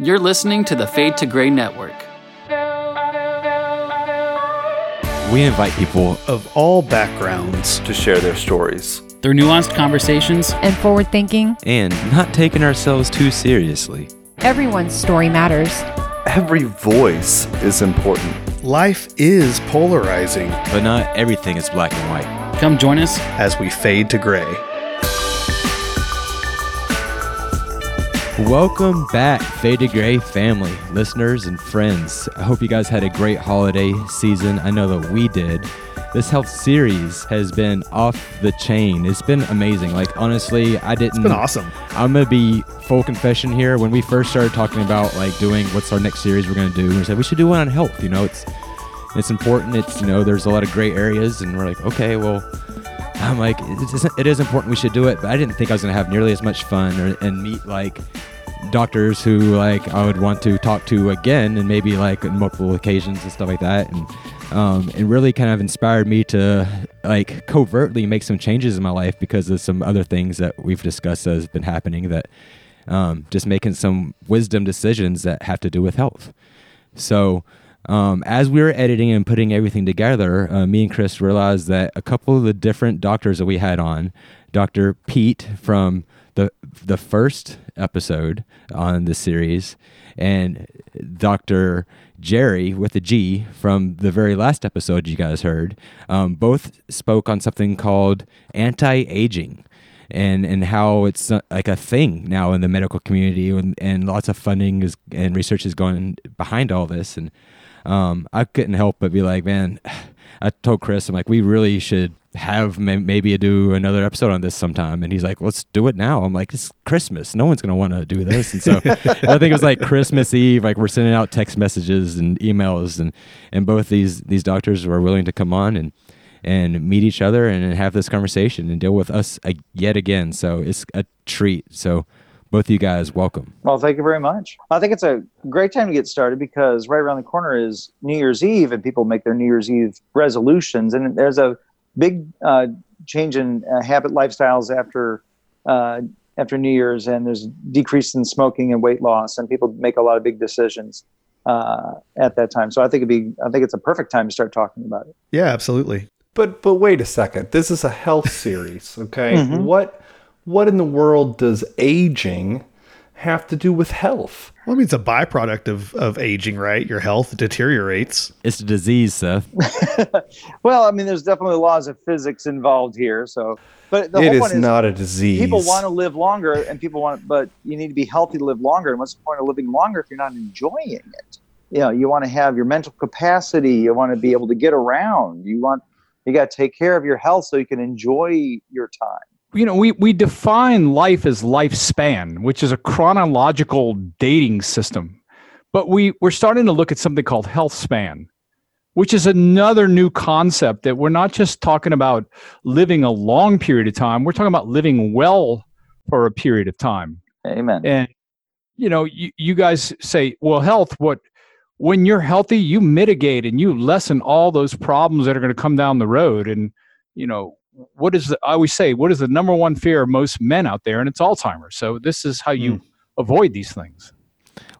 You're listening to the Fade to Gray Network. We invite people of all backgrounds to share their stories. Through nuanced conversations and forward thinking, and not taking ourselves too seriously. Everyone's story matters. Every voice is important. Life is polarizing, but not everything is black and white. Come join us as we fade to gray. Welcome back, Fade to Gray family, listeners, and friends. I hope you guys had a great holiday season. I know that we did. This health series has been off the chain. It's been amazing. Like honestly, I didn't. It's been awesome. I'm gonna be full confession here. When we first started talking about like doing what's our next series we're gonna do, we said we should do one on health. You know, it's it's important. It's you know, there's a lot of gray areas, and we're like, okay, well, I'm like, it is important. We should do it, but I didn't think I was gonna have nearly as much fun or, and meet like doctors who like I would want to talk to again, and maybe like on multiple occasions and stuff like that, and um, and really kind of inspired me to like covertly make some changes in my life because of some other things that we've discussed that has been happening that um, just making some wisdom decisions that have to do with health. So. Um, as we were editing and putting everything together, uh, me and Chris realized that a couple of the different doctors that we had on, Dr. Pete from the the first episode on the series, and Dr. Jerry with a G from the very last episode you guys heard, um, both spoke on something called anti-aging. And, and how it's uh, like a thing now in the medical community and, and lots of funding is and research is going behind all this. And um, I couldn't help but be like man I told Chris I'm like we really should have maybe do another episode on this sometime. And he's like let's do it now. I'm like it's christmas. No one's going to want to do this. And so i think it was like christmas eve like we're sending out text messages and emails and and both these these doctors were willing to come on. And and meet each other and have this conversation and deal with us uh, yet again so it's a treat so both of you guys welcome well thank you very much i think it's a great time to get started because right around the corner is new year's eve and people make their new year's eve resolutions and there's a big uh, change in uh, habit lifestyles after uh, after New Year's, and there's decrease in smoking and weight loss, and people make a lot of big decisions uh, at that time. So I think it'd be I think it's a perfect time to start talking about it. Yeah, absolutely. But but wait a second. This is a health series, okay? mm-hmm. What what in the world does aging have to do with health? Well, I mean, it's a byproduct of, of aging, right? Your health deteriorates. It's a disease, Seth. well, I mean, there's definitely laws of physics involved here. So, but the it is, is not a disease. People want to live longer, and people want, but you need to be healthy to live longer. And what's the point of living longer if you're not enjoying it? You know, you want to have your mental capacity. You want to be able to get around. You want, you got to take care of your health so you can enjoy your time you know, we, we define life as lifespan, which is a chronological dating system. But we, we're starting to look at something called health span, which is another new concept that we're not just talking about living a long period of time, we're talking about living well for a period of time. Amen. And, you know, you, you guys say, well, health, what, when you're healthy, you mitigate and you lessen all those problems that are going to come down the road. And, you know, what is the, I always say, what is the number one fear of most men out there? And it's Alzheimer's. So this is how you mm. avoid these things.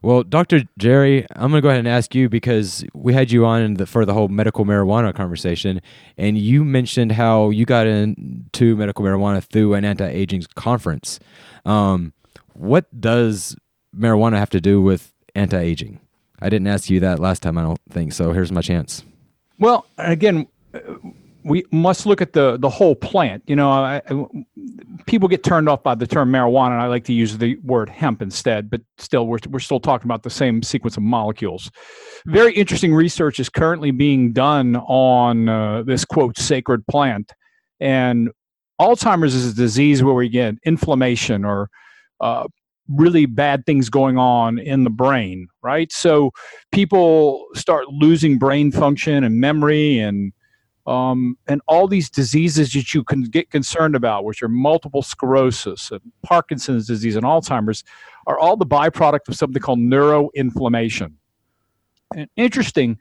Well, Dr. Jerry, I'm going to go ahead and ask you because we had you on the, for the whole medical marijuana conversation, and you mentioned how you got into medical marijuana through an anti-aging conference. Um, what does marijuana have to do with anti-aging? I didn't ask you that last time, I don't think. So here's my chance. Well, again, we must look at the the whole plant. You know, I, I, people get turned off by the term marijuana, and I like to use the word hemp instead. But still, we're we're still talking about the same sequence of molecules. Very interesting research is currently being done on uh, this quote sacred plant, and Alzheimer's is a disease where we get inflammation or uh, really bad things going on in the brain, right? So people start losing brain function and memory and um, and all these diseases that you can get concerned about, which are multiple sclerosis and Parkinson's disease and Alzheimer's, are all the byproduct of something called neuroinflammation. And interesting,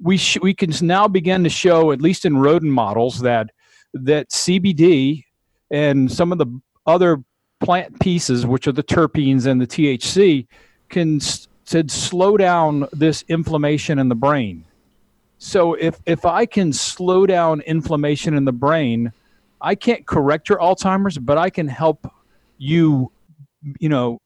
we sh- we can now begin to show, at least in rodent models, that that CBD and some of the other plant pieces, which are the terpenes and the THC, can said slow down this inflammation in the brain. So if if I can slow down inflammation in the brain, I can't correct your Alzheimer's, but I can help you, you know,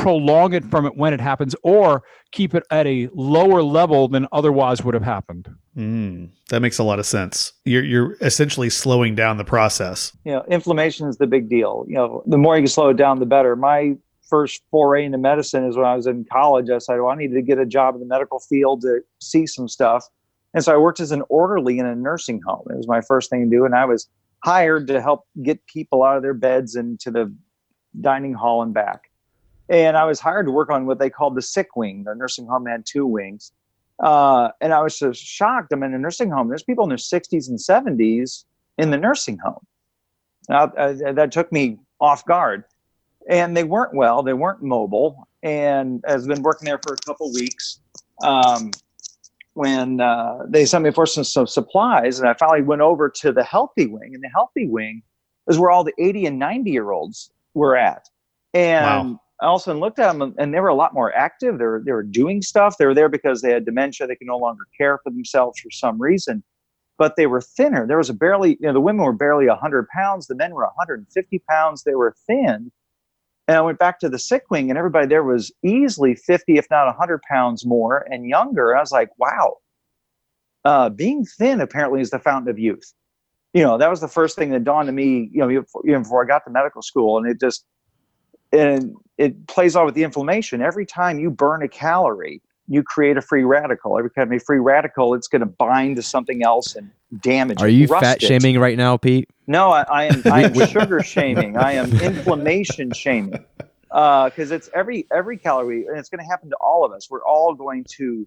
prolong it from it when it happens, or keep it at a lower level than otherwise would have happened. Mm, that makes a lot of sense. You're you're essentially slowing down the process. You know, inflammation is the big deal. You know, the more you can slow it down, the better. My first foray into medicine is when I was in college. I said, well, I needed to get a job in the medical field to see some stuff. And so I worked as an orderly in a nursing home. It was my first thing to do. And I was hired to help get people out of their beds and to the dining hall and back. And I was hired to work on what they called the sick wing. The nursing home had two wings. Uh, and I was just shocked. I'm in a nursing home. There's people in their 60s and 70s in the nursing home. Now, uh, that took me off guard. And they weren't well. They weren't mobile. And I've been working there for a couple weeks. Um, when uh, they sent me for some, some supplies, and I finally went over to the healthy wing. And the healthy wing is where all the 80 and 90 year olds were at. And wow. Also looked at them, and they were a lot more active. They were they were doing stuff. They were there because they had dementia. They could no longer care for themselves for some reason, but they were thinner. There was a barely, you know, the women were barely 100 pounds. The men were 150 pounds. They were thin. And I went back to the sick wing, and everybody there was easily 50, if not 100 pounds more and younger. I was like, wow, uh, being thin apparently is the fountain of youth. You know, that was the first thing that dawned on me, you know, even before I got to medical school. And it just, and it plays on with the inflammation. Every time you burn a calorie, you create a free radical. Every time a free radical, it's going to bind to something else and damage. Are it, you fat shaming right now, Pete? No, I, I am. I am sugar shaming. I am inflammation shaming because uh, it's every every calorie, and it's going to happen to all of us. We're all going to.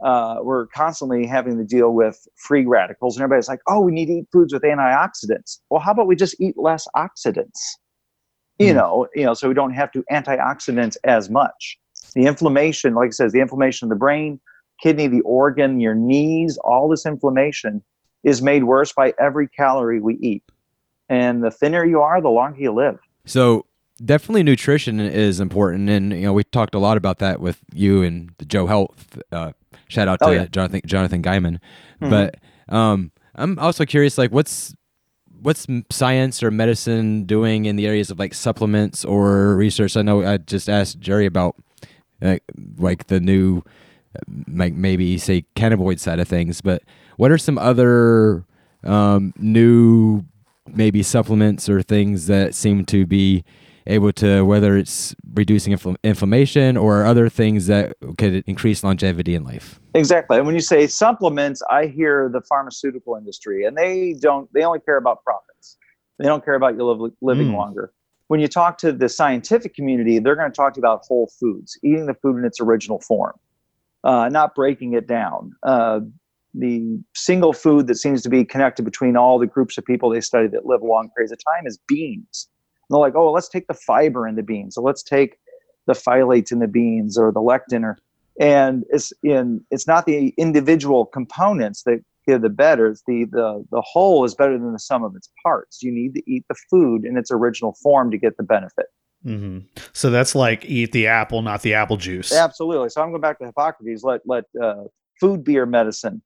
Uh, we're constantly having to deal with free radicals, and everybody's like, "Oh, we need to eat foods with antioxidants." Well, how about we just eat less oxidants? You mm. know, you know, so we don't have to antioxidants as much. The inflammation, like I says, the inflammation of the brain, kidney, the organ, your knees, all this inflammation is made worse by every calorie we eat. And the thinner you are, the longer you live. So definitely nutrition is important and you know we talked a lot about that with you and the joe health uh, shout out to oh, yeah. jonathan jonathan guyman mm-hmm. but um, i'm also curious like what's what's science or medicine doing in the areas of like supplements or research? I know i just asked jerry about like, like the new like maybe say cannabinoid side of things but what are some other um, new maybe supplements or things that seem to be able to whether it's reducing infl- inflammation or other things that could increase longevity in life. Exactly. And when you say supplements i hear the pharmaceutical industry and they don't they only care about profits. They don't care about you live, living mm. longer. When you talk to the scientific community they're going to talk to you about whole foods eating the food in its original form uh, not breaking it down. Uh, the single food that seems to be connected between all the groups of people they study that live long periods of time is beans. They're like, oh, let's take the fiber in the beans. So let's take the phytates in the beans or the lectin or and it's in it's not the individual components that give the better it's the the the whole is better than the sum of its parts you need to eat the food in its original form to get the benefit mm-hmm. so that's like eat the apple not the apple juice absolutely so i'm going back to hippocrates let let uh, food be your medicine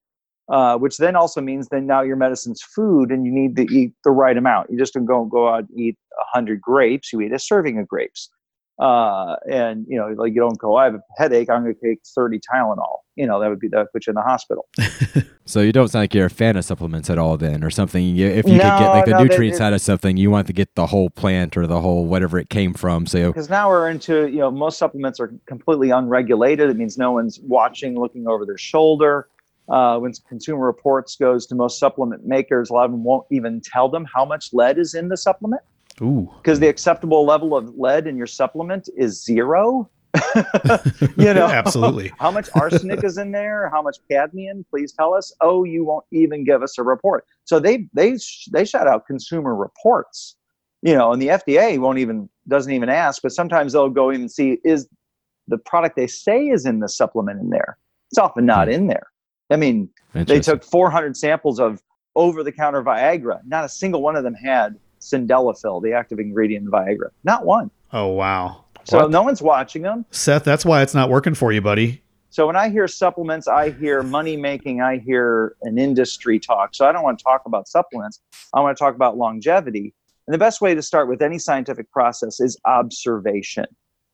uh, which then also means then now your medicine's food and you need to eat the right amount. You just don't go go out and eat hundred grapes. You eat a serving of grapes, uh, and you know like you don't go. I have a headache. I'm going to take thirty Tylenol. You know that would be that put you in the hospital. so you don't sound like you're a fan of supplements at all, then, or something. You, if you no, could get like the no, nutrients out of something, you want to get the whole plant or the whole whatever it came from. So because now we're into you know most supplements are completely unregulated. It means no one's watching, looking over their shoulder uh, when Consumer Reports goes to most supplement makers, a lot of them won't even tell them how much lead is in the supplement. Ooh. Because the acceptable level of lead in your supplement is zero. you know, absolutely. how much arsenic is in there? How much cadmium? Please tell us. Oh, you won't even give us a report. So they they they shout out Consumer Reports. You know, and the FDA won't even doesn't even ask, but sometimes they'll go in and see is the product they say is in the supplement in there. It's often not hmm. in there. I mean, they took 400 samples of over the counter Viagra. Not a single one of them had sildenafil, the active ingredient in Viagra. Not one. Oh, wow. So What? no one's watching them. Seth, that's why it's not working for you, buddy. So when I hear supplements, I hear money making, I hear an industry talk. So I don't want to talk about supplements. I want to talk about longevity. And the best way to start with any scientific process is observation.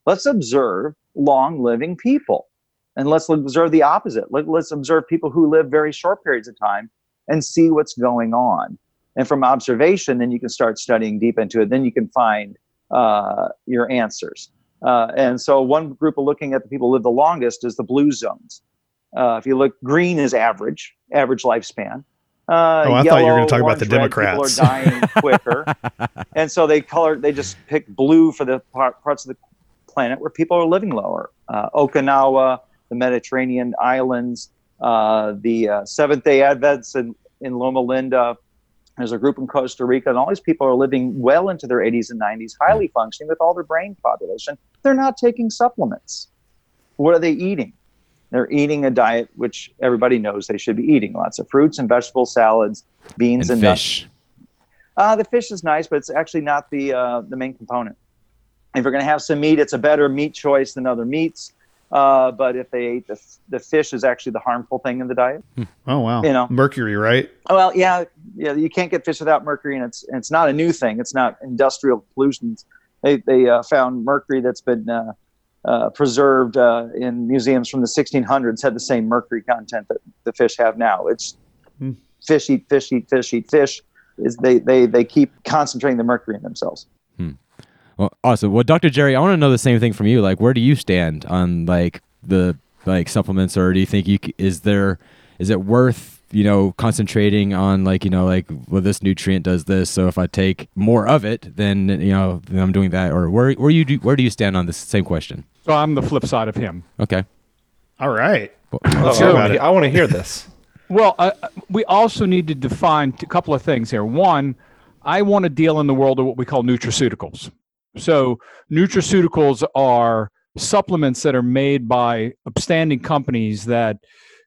Let's observe long living people. And let's observe the opposite. Let, let's observe people who live very short periods of time and see what's going on. And from observation, then you can start studying deep into it. Then you can find uh, your answers. Uh, and so one group of looking at the people who live the longest is the blue zones. Uh, if you look, green is average, average lifespan. Uh, Oh, I thought you were gonna talk about the Democrats. People are dying quicker, and so they color. They just pick blue for the par- parts of the planet where people are living lower. Uh, Okinawa, the Mediterranean islands, uh, the uh, Seventh Day Advents in, in Loma Linda. There's a group in Costa Rica, and all these people are living well into their 80s and 90s, highly functioning with all their brain population. They're not taking supplements. What are they eating? They're eating a diet which everybody knows they should be eating lots of fruits and vegetables, salads, beans, And and, nuts. fish. Uh, the fish is nice, but it's actually not the uh, the main component. If you're going to have some meat, it's a better meat choice than other meats. Uh, but if they ate the, the fish, is actually the harmful thing in the diet. Oh wow. You know. Mercury, right? Well, yeah, yeah, you can't get fish without mercury, and it's and it's not a new thing. It's not industrial pollutions. They they uh, found mercury that's been uh, uh, preserved uh, in museums from the 1600s had the same mercury content that the fish have now. It's Hmm. fish eat fish eat fish eat fish. Is they they they keep concentrating the mercury in themselves. Well, awesome. Well, Dr. Jerry, I want to know the same thing from you. Like, where do you stand on like the like supplements, or do you think you c- is there is it worth you know concentrating on like you know like well this nutrient does this, so if I take more of it, then you know then I'm doing that, or where where you do where do you stand on this same question? So I'm the flip side of him. Okay. All right. Well, Let's Oh, hear I about wanna- it. I want to hear this. Well, uh, we also need to define a couple of things here. One, I want to deal in the world of what we call nutraceuticals. So, nutraceuticals are supplements that are made by upstanding companies that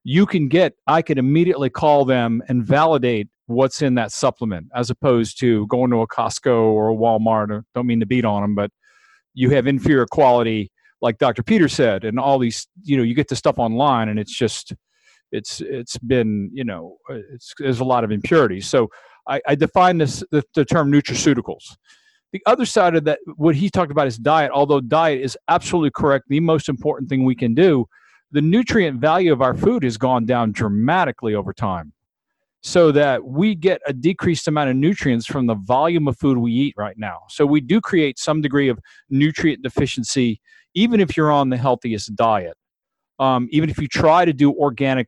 you can get. I could immediately call them and validate what's in that supplement, as opposed to going to a Costco or a Walmart. Or, don't mean to beat on them, but you have inferior quality, like Dr. Peter said, and all these. You know, you get the stuff online, and it's just it's it's been you know uh, it's there's a lot of impurities so i, I define this the, the term nutraceuticals the other side of that what he talked about is diet. Although diet is absolutely correct the most important thing we can do the nutrient value of our food has gone down dramatically over time. So that we get a decreased amount of nutrients from the volume of food we eat right now. So we do create some degree of nutrient deficiency even if you're on the healthiest diet. Um, even if you try to do organic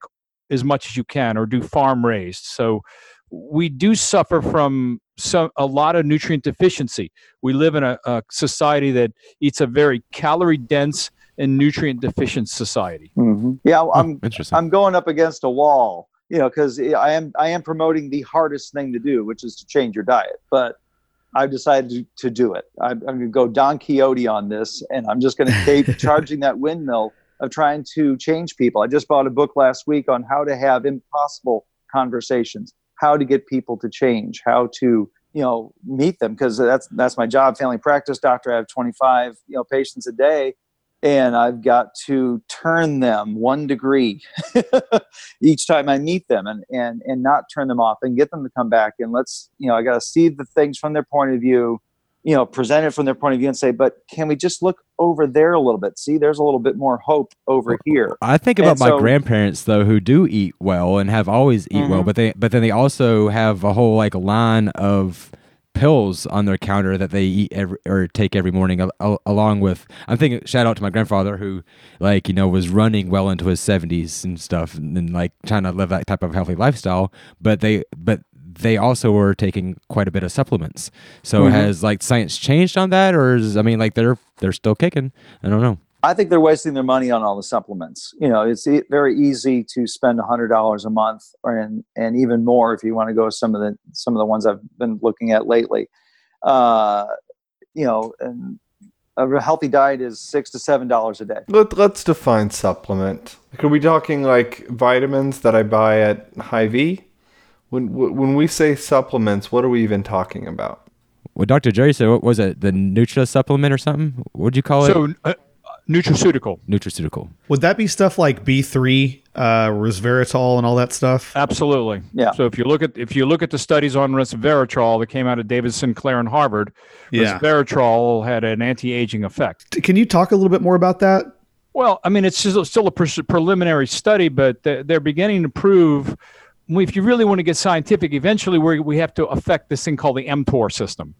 as much as you can or do farm raised. So we do suffer from some a lot of nutrient deficiency. We live in a, a society that eats a very calorie dense and nutrient deficient society. Mm-hmm. Yeah, I'm interesting. I'm going up against a wall, you know, because I am I am promoting the hardest thing to do, which is to change your diet. But I've decided to, to do it. I'm, I'm going to go Don Quixote on this, and I'm just going to keep charging that windmill of trying to change people. I just bought a book last week on how to have impossible conversations, how to get people to change, how to you know meet them because that's that's my job. Family practice doctor. I have 25 you know patients a day, and I've got to turn them one degree each time I meet them and, and, and not turn them off and get them to come back. And let's, you know, I got to see the things from their point of view, you know, present it from their point of view and say, but can we just look over there a little bit? See, there's a little bit more hope over here. I think about And my so- grandparents though, who do eat well and have always eat well, Mhm. but they but then they also have a whole like line of pills on their counter that they eat every or take every morning al- al- along with I'm thinking shout out to my grandfather who like you know was running well into his 70s and stuff and, and like trying to live that type of healthy lifestyle but they but they also were taking quite a bit of supplements so Mhm. has like science changed on that or is I mean like they're they're still kicking I don't know I think they're wasting their money on all the supplements. You know, it's e- very easy to spend hundred dollars a month, or and and even more if you want to go some of the some of the ones I've been looking at lately. Uh, you know, and a healthy diet is six to seven dollars a day. Let, let's define supplement. Like, are we talking like vitamins that I buy at Hy-Vee? When when we say supplements, what are we even talking about? What Dr. Jerry said, what was it? The Nutra supplement or something? What'd you call it? So, uh, nutraceutical. Nutraceutical. Would that be stuff like B3, uh, resveratrol, and all that stuff? Absolutely. Yeah. So if you look at if you look at the studies on resveratrol that came out of David Sinclair and Harvard, Yeah. resveratrol had an anti-aging effect. Can you talk a little bit more about that? Well, I mean, it's still, still a pre- preliminary study, but they're, they're beginning to prove. If you really want to get scientific, eventually we we have to affect this thing called the mTOR system,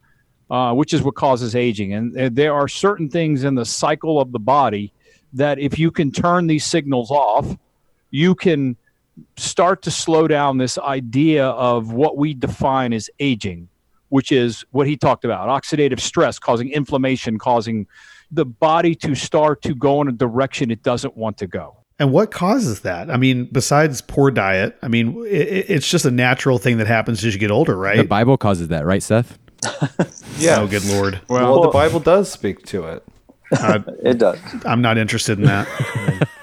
uh, which is what causes aging. And uh, there are certain things in the cycle of the body that if you can turn these signals off, you can start to slow down this idea of what we define as aging, which is what he talked about oxidative stress causing inflammation, causing the body to start to go in a direction it doesn't want to go. And what causes that? I mean, besides poor diet, I mean, it, it's just a natural thing that happens as you get older, right? The? Bible causes that, right, Seth? Yeah. Oh, good lord. Well, the Bible does speak to it. Uh, It does. I'm not interested in that.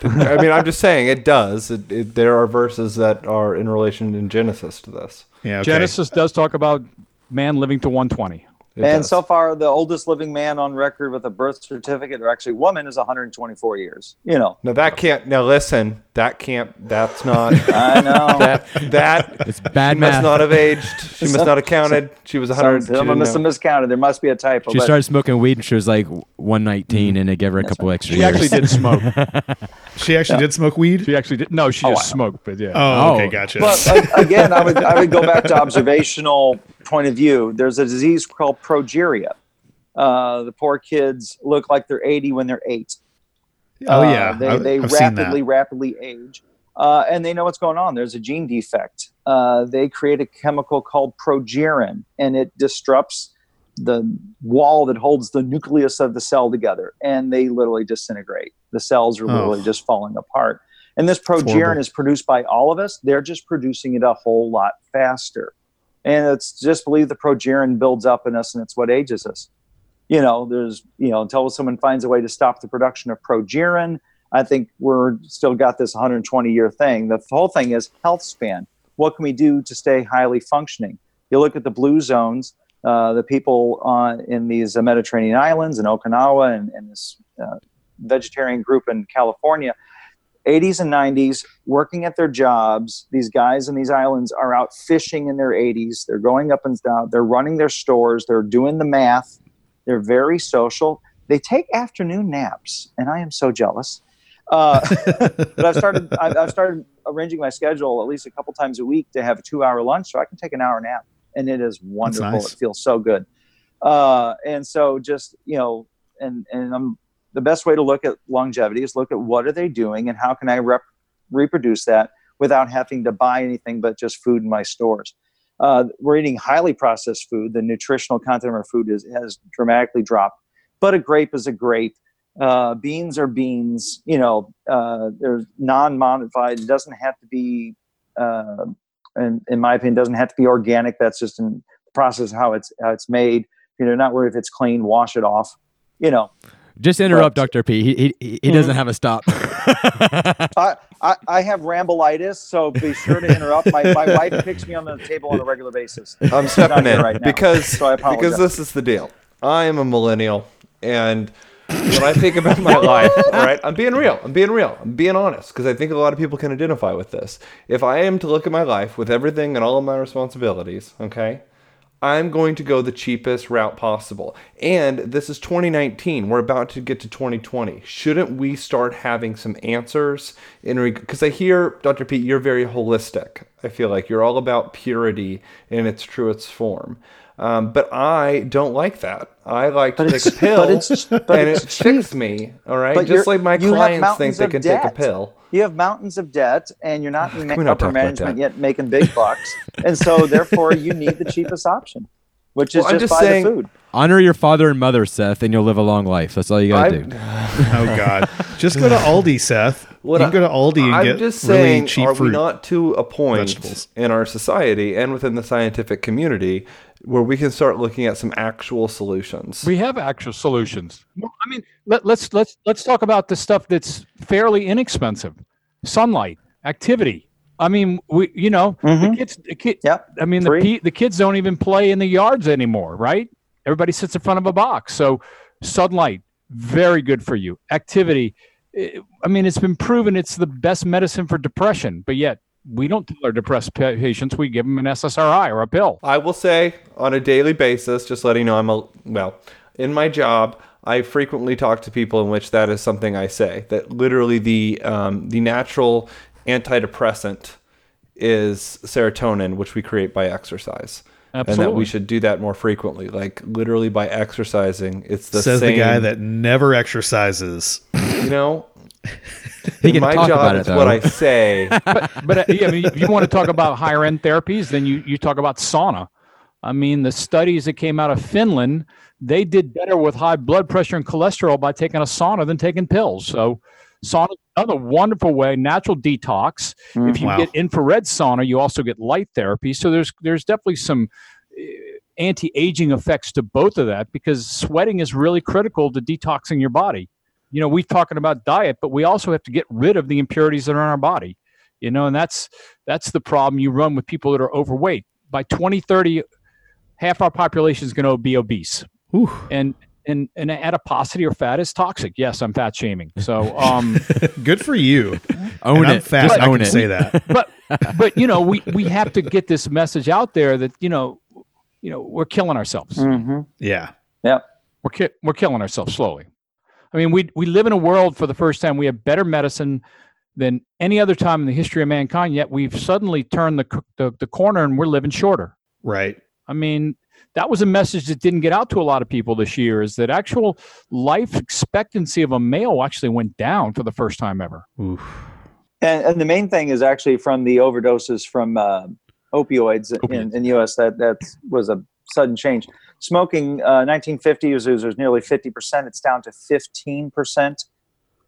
I mean, I'm just saying it does. It, it, there are verses that are in relation in Genesis to this. Yeah. Okay. Genesis does talk about man living to 120. It and does. so far, the oldest living man on record with a birth certificate, or actually woman, is 124 years. You know, now that can't. Now listen, that can't. That's not. I know. that that It's bad she must not have aged. She must not have counted. She was 100. Some, she someone must have miscounted. There must be a typo. She but- started smoking weed and she was like 119 and they gave her a couple extra She years. actually did smoke. She actually did smoke weed. She actually did. No, she just smoked, but yeah. Oh, Oh. okay, gotcha. But uh, again, I would I would go back to observational point of view. There's a disease called progeria. Uh, the poor kids look like they're 80 when they're eight. oh Uh, yeah, they, they rapidly rapidly age, uh, and they know what's going on. There's a gene defect. Uh, they create a chemical called progerin, and it disrupts the wall that holds the nucleus of the cell together, and they literally disintegrate. The cells are Oh. literally just falling apart. And this progerin is produced by all of us. They're just producing it a whole lot faster. And it's just believe the progerin builds up in us and it's what ages us. You know, there's, you know, until someone finds a way to stop the production of progerin, I think we're still got this 120 year thing. The whole thing is health span. What can we do to stay highly functioning? You look at the blue zones, uh, the people on, in these uh, Mediterranean islands in Okinawa and, and this uh, vegetarian group in California, 80s and 90s, working at their jobs. These guys in these islands are out fishing in their 80s. They're going up and down. They're running their stores. They're doing the math. They're very social. They take afternoon naps, and I am so jealous. Uh, but I've started. I've, I've started arranging my schedule at least a couple times a week to have a two-hour lunch, so I can take an hour nap, and it is wonderful. nice. It feels so good. Uh, and so, just you know, and and I'm the best way to look at longevity is look at what are they doing and how can I rep- reproduce that without having to buy anything but just food in my stores. Uh, we're eating highly processed food. The nutritional content of our food is, has dramatically dropped. But a grape is a grape. Uh, beans are beans. You know, uh, they're non-modified. It doesn't have to be, uh, in, in my opinion, doesn't have to be organic. That's just in the process of how it's how it's made. You know, not worried if it's clean. Wash it off. You know, Just interrupt But- Dr. P. He, he, he doesn't mm-hmm. have a stop. I, I, I have rambleitis, so be sure to interrupt. My, my wife picks me on the table on a regular basis. I'm not stepping in right now, because so I because this is the deal. I am a millennial, and when I think about my life, all right, I'm being real. I'm being real. I'm being honest because I think a lot of people can identify with this. If I am to look at my life with everything and all of my responsibilities, okay, I'm going to go the cheapest route possible. And this is 2019. We're about to get to 2020. Shouldn't we start having some answers in because I hear Dr. Pete, you're very holistic. I feel like you're all about purity in its truest form. Um, but I don't like that. I like to But take it's- a pill but it's- but and it's it fixes me. All right, But just like my clients think they can take a pill. You have mountains of debt, and you're not in Can not upper management yet making big bucks. and so, therefore, you need the cheapest option, which is Well, just, just buy saying- the food. Honor your father and mother, Seth, and you'll live a long life. That's all you got to I- do. Oh God! Just go to Aldi, Seth. What you can I- go to Aldi and I'm get just really saying, cheap are fruit. we not to a point vegetables. in our society and within the scientific community where we can start looking at some actual solutions? We have actual solutions. Well, I mean, let, let's let's let's talk about the stuff that's fairly inexpensive: sunlight, activity. I mean, we you know the Mhm. kids. The kid, Yep. I mean, the Free. pe- the kids don't even play in the yards anymore, right? everybody sits in front of a box. So sunlight, very good for you. Activity, eh, I mean, it's been proven it's the best medicine for depression, but yet we don't tell our depressed patients we give them an SSRI or a pill. I will say on a daily basis, just letting you know I'm a well, in my job, I frequently talk to people in which that is something I say that literally the um, the natural antidepressant is serotonin, which we create by exercise. And that we should do that more frequently, like literally by exercising. It's the Says same. the guy that never exercises. you know. He can my talk job about it is what though. I say. but uh, yeah, I mean, if you want to talk about higher end therapies, then you you talk about sauna. I mean, the studies that came out of Finland, they did better with high blood pressure and cholesterol by taking a sauna than taking pills. So, sauna is another wonderful way, natural detox. If you Wow. get infrared sauna, you also get light therapy. So there's there's definitely some uh, anti-aging effects to both of that because sweating is really critical to detoxing your body. You know, we're talking about diet, but we also have to get rid of the impurities that are in our body. You know, and that's that's the problem you run with people that are overweight. By 2030, half our population is going to be obese. Whew. And and and adiposity or fat is toxic. Yes, I'm fat shaming. So um Good for you. Own and I'm it. fat. Just I own can it. say that. but but you know, we we have to get this message out there that, you know, you know, we're killing ourselves. hmm Yeah. Yeah. We're ki- we're killing ourselves slowly. I mean, we we live in a world for the first time we have better medicine than any other time in the history of mankind. Yet we've suddenly turned the the, the corner and we're living shorter. Right. I mean, that was a message that didn't get out to a lot of people this year. Is that actual life expectancy of a male actually went down for the first time ever? Oof. And, and the main thing is actually from the overdoses from uh, opioids, in, in the U.S. That that was a sudden change. Smoking, uh, 1950 was, was, nearly 50 percent. It's down to 15 percent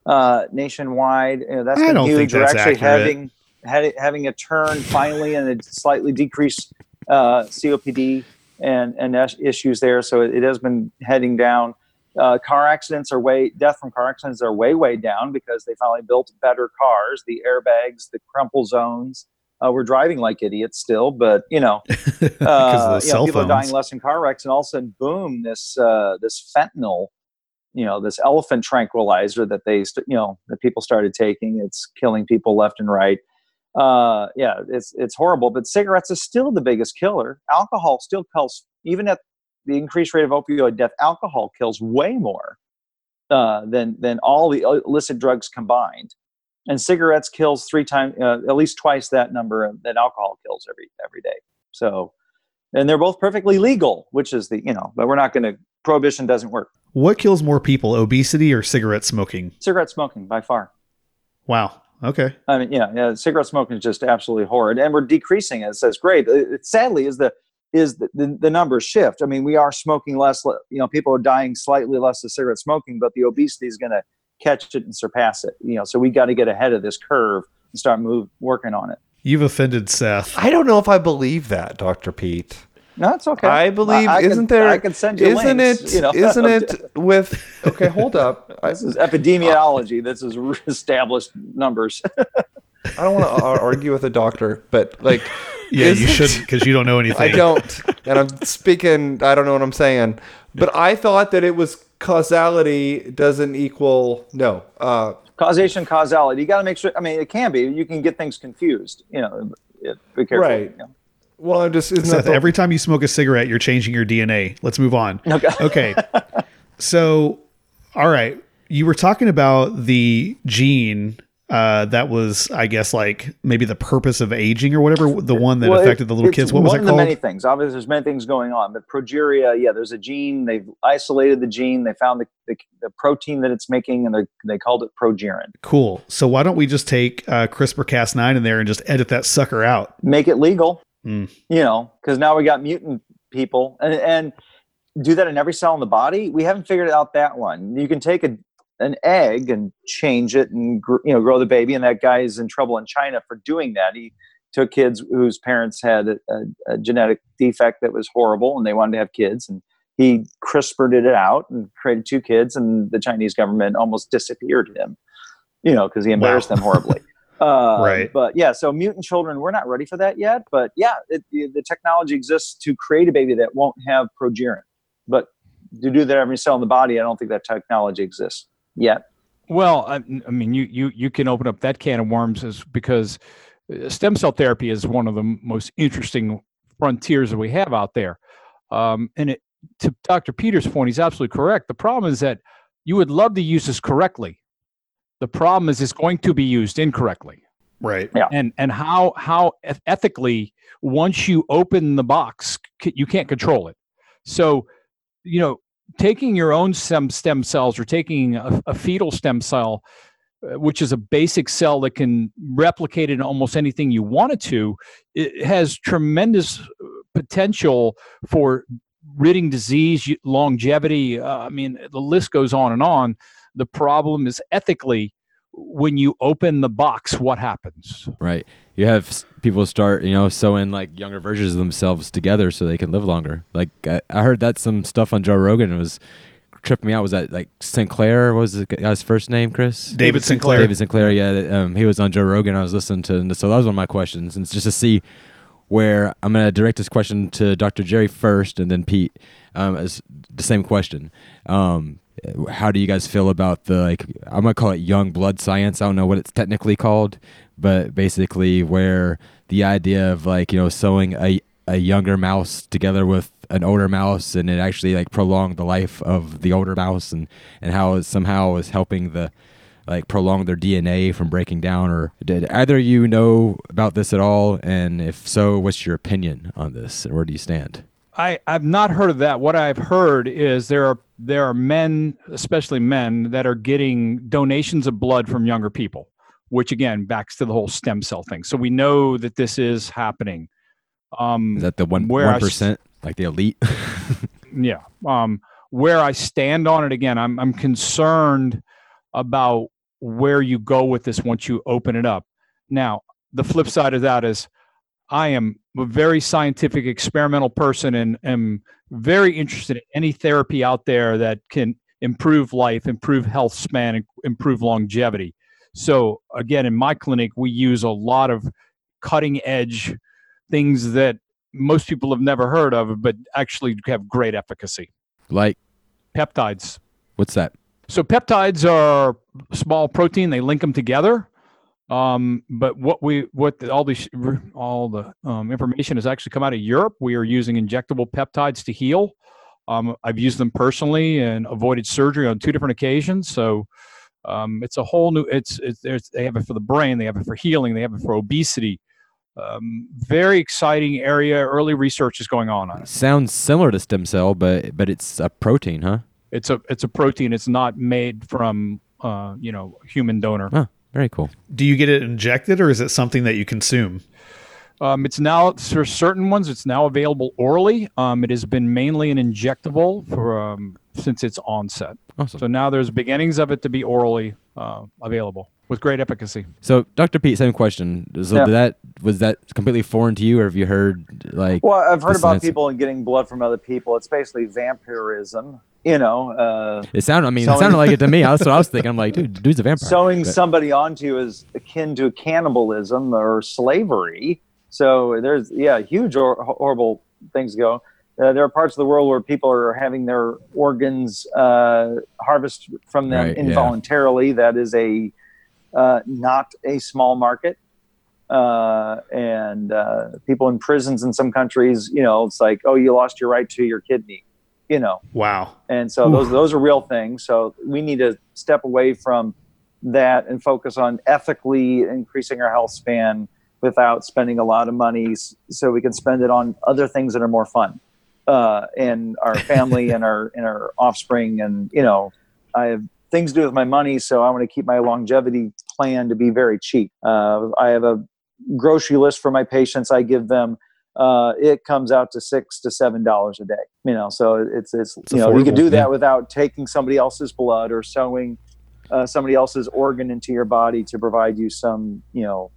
uh, nationwide. You know, that's been huge. We're actually accurate. having had, having a turn finally and a slightly decreased uh, COPD and and issues there. So it, it has been heading down. Uh, car accidents are way death from car accidents are way way down because they finally built better cars, the airbags, the crumple zones. Uh, we're driving like idiots still, but you know, Because the uh, you know, people are dying less in car wrecks, and all of a sudden, boom! This uh, this fentanyl, you know, this elephant tranquilizer that they, st- you know, that people started taking. It's killing people left and right. Uh, yeah, it's it's horrible. But cigarettes is still the biggest killer. Alcohol still kills, even at the increased rate of opioid death. Alcohol kills way more uh, than than all the illicit drugs combined. And cigarettes kills three times, uh, at least twice that number that alcohol kills every every day. So, and they're both perfectly legal, which is the you know, but we're not going to. Prohibition doesn't work. What kills more people, obesity or cigarette smoking? Cigarette smoking by far. Wow. Okay. I mean, yeah, yeah. Cigarette smoking is just absolutely horrid, and we're decreasing it. It's great. It, it- sadly, is the is the, the, the numbers shift. I mean, we are smoking less. You know, people are dying slightly less of cigarette smoking, but the obesity is going to catch it and surpass it. You know, so we got to get ahead of this curve and start move working on it. You've offended Seth. I don't know if I believe that, Doctor Pete. No, it's okay. I believe I can- isn't there I can send you isn't links, it you know. Isn't it with okay hold up This is epidemiology. This is established numbers. I don't want to argue with a doctor but like Yeah, you isn't- should because you don't know anything. I don't and I'm speaking I don't know what I'm saying but I thought that it was causality doesn't equal no uh Causation, causality. You got to make sure. I mean, it can be. You can get things confused. You know, yeah, be careful. Right. you know. well I'm just isn't Seth, that the, every time you smoke a cigarette, you're changing your DNA. Let's move on. Okay. Okay. so, all right. You were talking about the gene uh, that was, I guess, like maybe the purpose of aging or whatever, the one that Well, it- affected the little kids. What was one of the called? many things. Obviously, there's many things going on, but progeria, yeah, there's a gene. They've isolated the gene. They found the, the, the protein that it's making, and they they called it progerin. cool. So why don't we just take uh, CRISPR Cas9 in there and just edit that sucker out? Make it legal. Mm. You know, because now we got mutant people, and and do that in every cell in the body. We haven't figured out that one. You can take a an egg and change it and gr- you know grow the baby and that guy is in trouble in china for doing that he took kids whose parents had a, a, a genetic defect that was horrible and they wanted to have kids and he CRISPRed it out and created two kids and the chinese government almost disappeared him you know because he embarrassed Wow. them horribly uh, Right. but yeah so mutant children we're not ready for that yet but yeah it, the the technology exists to create a baby that won't have progerin but to do that every cell in the body, I don't think that technology exists yet. Well, I, I mean, you you you can open up that can of worms is because uh, stem cell therapy is one of the most interesting frontiers that we have out there. Um, and it, to Dr. Peters' point, he's absolutely correct. The problem is that you would love to use this correctly. The problem is it's going to be used incorrectly. Right. Yeah. And and how how ethically once you open the box, you can't control it. So, you know, taking your own stem stem cells or taking a, a fetal stem cell, uh, which is a basic cell that can replicate in almost anything you want it to, it has tremendous uh, potential for ridding disease, longevity. Uh, I mean, the list goes on and on. The problem is ethically when you open the box, what happens? Right. You have people start, you know, sewing like younger versions of themselves together so they can live longer. Like I, I heard that some stuff on Joe Rogan. It was tripping me out. Was that like Sinclair? What was the guy's first name? Chris. David Sinclair. David Sinclair. Yeah. Um, he was on Joe Rogan. I was listening to, and so that was one of my questions, and it's just to see where I'm going to direct this question to Dr. Jerry first, and then Pete. Um, as the same question. Um, how do you guys feel about the like? I'm gonna call it young blood science. I don't know what it's technically called, but basically where the idea of like you know sewing a a younger mouse together with an older mouse and it actually like prolonged the life of the older mouse and and how it somehow is helping the like prolong their DNA from breaking down or did either you know about this at all and if so what's your opinion on this and where do you stand I, I've not heard of that. What I've heard is there are there are men, especially men, that are getting donations of blood from younger people, which again backs to the whole stem cell thing. So we know that this is happening. Um, is that the one one like the elite yeah. Um, where I stand on it again, I'm I'm concerned about where you go with this once you open it up. Now, the flip side of that is I am a very scientific experimental person and am very interested in any therapy out there that can improve life, improve health span, and improve longevity. So again, in my clinic, we use a lot of cutting edge things that most people have never heard of, but actually have great efficacy. like Peptides. what's that So peptides are small protein. They link them together. Um, but what we what the, all the all the um, information has actually come out of Europe. We are using injectable peptides to heal. Um, I've used them personally and avoided surgery on two different occasions. So um, it's a whole new. It's it's there's, they have it for the brain. They have it for healing. They have it for obesity. Um, very exciting area. Early research is going on on it. sounds similar to stem cell but but it's a protein huh It's a it's a protein. It's not made from uh, you know human donor. huh very cool Do you get it injected or is it something that you consume? Um, it's now for certain ones. It's now available orally. Um, it has been mainly an injectable for um, since its onset. awesome So now there's beginnings of it to be orally uh, available with great efficacy. So, Dr. Pete, same question. So, Yeah. did that was that completely foreign to you, or have you heard like? Well, I've heard about people and getting blood from other people. It's basically vampirism. You know, uh, It sounded. I mean, So- it sounded like it to me. That's what I was thinking. I'm like, dude, dude's a vampire. sewing But- somebody onto you is akin to cannibalism or slavery. So there's yeah, huge or, horrible things go. Uh, there are parts of the world where people are having their organs uh, harvested from them Right, yeah. involuntarily. That is a uh, not a small market. Uh, and uh, people in prisons in some countries, you know, it's like, oh, you lost your right to your kidney, you know Wow. and so those those are real things. So we need to step away from that and focus on ethically increasing our health span without spending a lot of money, so we can spend it on other things that are more fun, uh, and our family and our and our offspring. And you know, I have things to do with my money, so I want to keep my longevity plan to be very cheap. Uh, I have a grocery list for my patients. I give them uh, it comes out to six to seven dollars a day. You know, so it's it's, It's you know you could do that yeah. without taking somebody else's blood or sewing uh, somebody else's organ into your body to provide you some you know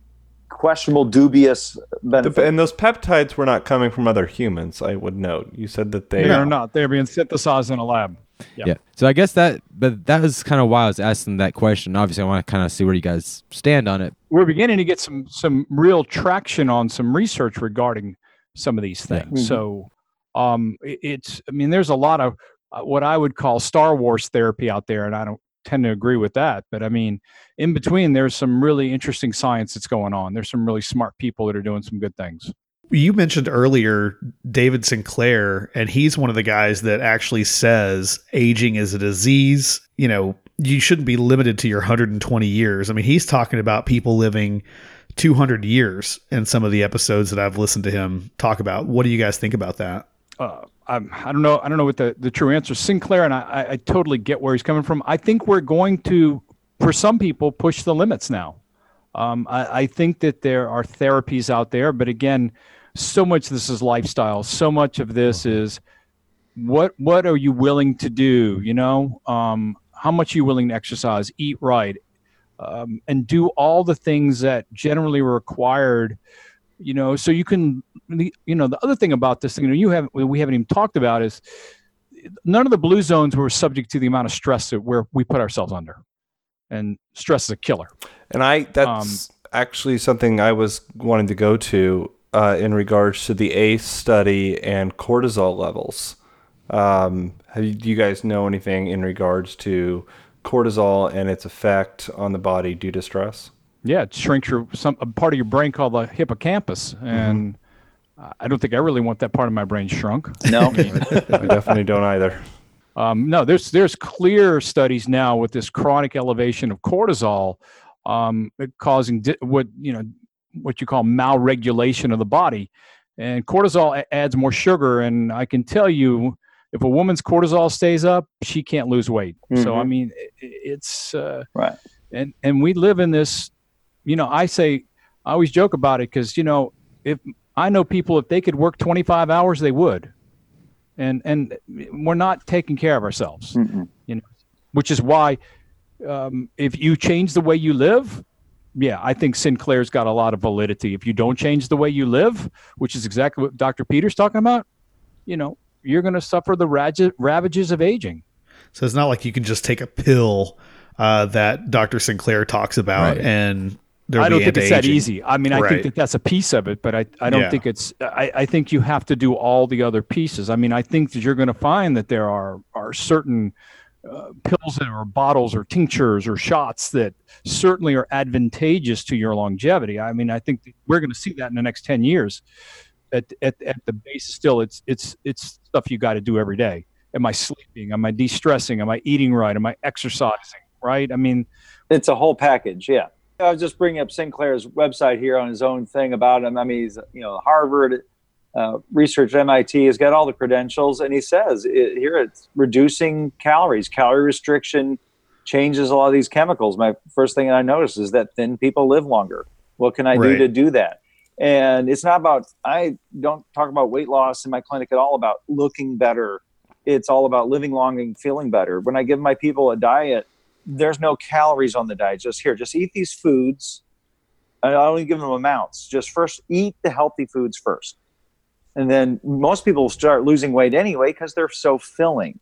questionable, dubious benefit. The- and those peptides were not coming from other humans. I would note. You said that they. They are not. They're being synthesized in a lab. Yeah. So I guess that, but that was kind of why I was asking that question. Obviously, I want to kind of see where you guys stand on it. We're beginning to get some some real traction on some research regarding some of these Yeah. things. So Um, it's, I mean, there's a lot of uh, what I would call Star Wars therapy out there, and I don't tend to agree with that. But I mean, in between, there's some really interesting science that's going on. There's some really smart people that are doing some good things. You mentioned earlier David Sinclair, and he's one of the guys that actually says aging is a disease. You know, you shouldn't be limited to your 120 years. I mean, he's talking about people living 200 years in some of the episodes that I've listened to him talk about. What do you guys think about that? uh, I'm, I don't know. I don't know what the, the true answer is. Sinclair, and I, I, I totally get where he's coming from. I think we're going to, for some people, push the limits now. Um, I, I think that there are therapies out there, but again, so much of this is lifestyle. So much of this is what what are you willing to do? You know, um, how much are you willing to exercise, eat right, um, and do all the things that generally are required you know so you can you know the other thing about this thing you know you have we haven't even talked about is none of the blue zones were subject to the amount of stress that where we put ourselves under and stress is a killer And I that's actually something I was wanting to go to uh, in regards to the ACE study and cortisol levels. Um, have you, do you guys know anything in regards to cortisol and its effect on the body due to stress? yeah it shrinks your some a part of your brain called the hippocampus and i don't think i really want that part of my brain shrunk No. I definitely don't either. Um, no, there's there's clear studies now with this chronic elevation of cortisol um, causing di- what you know what you call malregulation of the body, and cortisol adds more sugar. And I can tell you, if a woman's cortisol stays up, she can't lose weight. So I Mhm. mean, it's uh, Right. and and we live in this. You know, I say I always joke about it because you know if I know people if they could work 25 hours, they would and and we're not taking care of ourselves Mm-mm. you know which is why um, if you change the way you live yeah i think sinclair's got a lot of validity if you don't change the way you live which is exactly what dr peter's talking about you know you're going to suffer the rag- ravages of aging So it's not like you can just take a pill uh, that Dr. Sinclair talks about Right. and I don't think it's that easy. I mean, I Right. think that that's a piece of it, but I, I don't Yeah. think it's. I, I think you have to do all the other pieces. I mean, I think that you're going to find that there are are certain uh, pills or bottles or tinctures or shots that certainly are advantageous to your longevity. I mean, I think we're going to see that in the next ten years. At, at, at the base, still, it's it's it's stuff you got to do every day. Am I sleeping? Am I de-stressing? Am I eating right? Am I exercising? Right? I mean, It's a whole package, yeah. I was just bringing up Sinclair's website here on his own thing about him. I mean, he's you know Harvard uh, research, MIT, has got all the credentials, and he says it, here it's reducing calories, calorie restriction changes a lot of these chemicals. My first thing I noticed is that thin people live longer. What can I do to do that? And it's not about I don't talk about weight loss in my clinic at all about looking better. It's all about living long and feeling better. When I give my people a diet there's no calories on the diet. Just here, just eat these foods. I don't even give them amounts. Just first eat the healthy foods first. And then most people start losing weight anyway because they're so filling.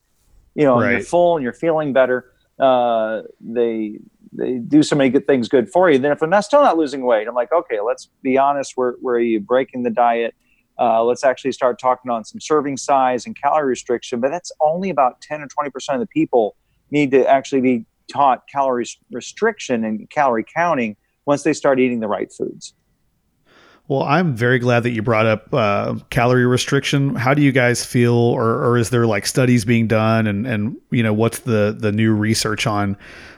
You know, and you're full and you're feeling better. Uh, they they do so many good things good for you. Then if they're not still not losing weight, I'm like, okay, let's be honest. Where where are you breaking the diet? Uh, let's actually start talking on some serving size and calorie restriction. But that's only about 10 or 20 percent of the people need to actually be taught calorie restriction and calorie counting once they start eating the right foods. Well, I'm very glad that you brought up uh, calorie restriction. How do you guys feel, or, or is there like studies being done, and and you know what's the the new research on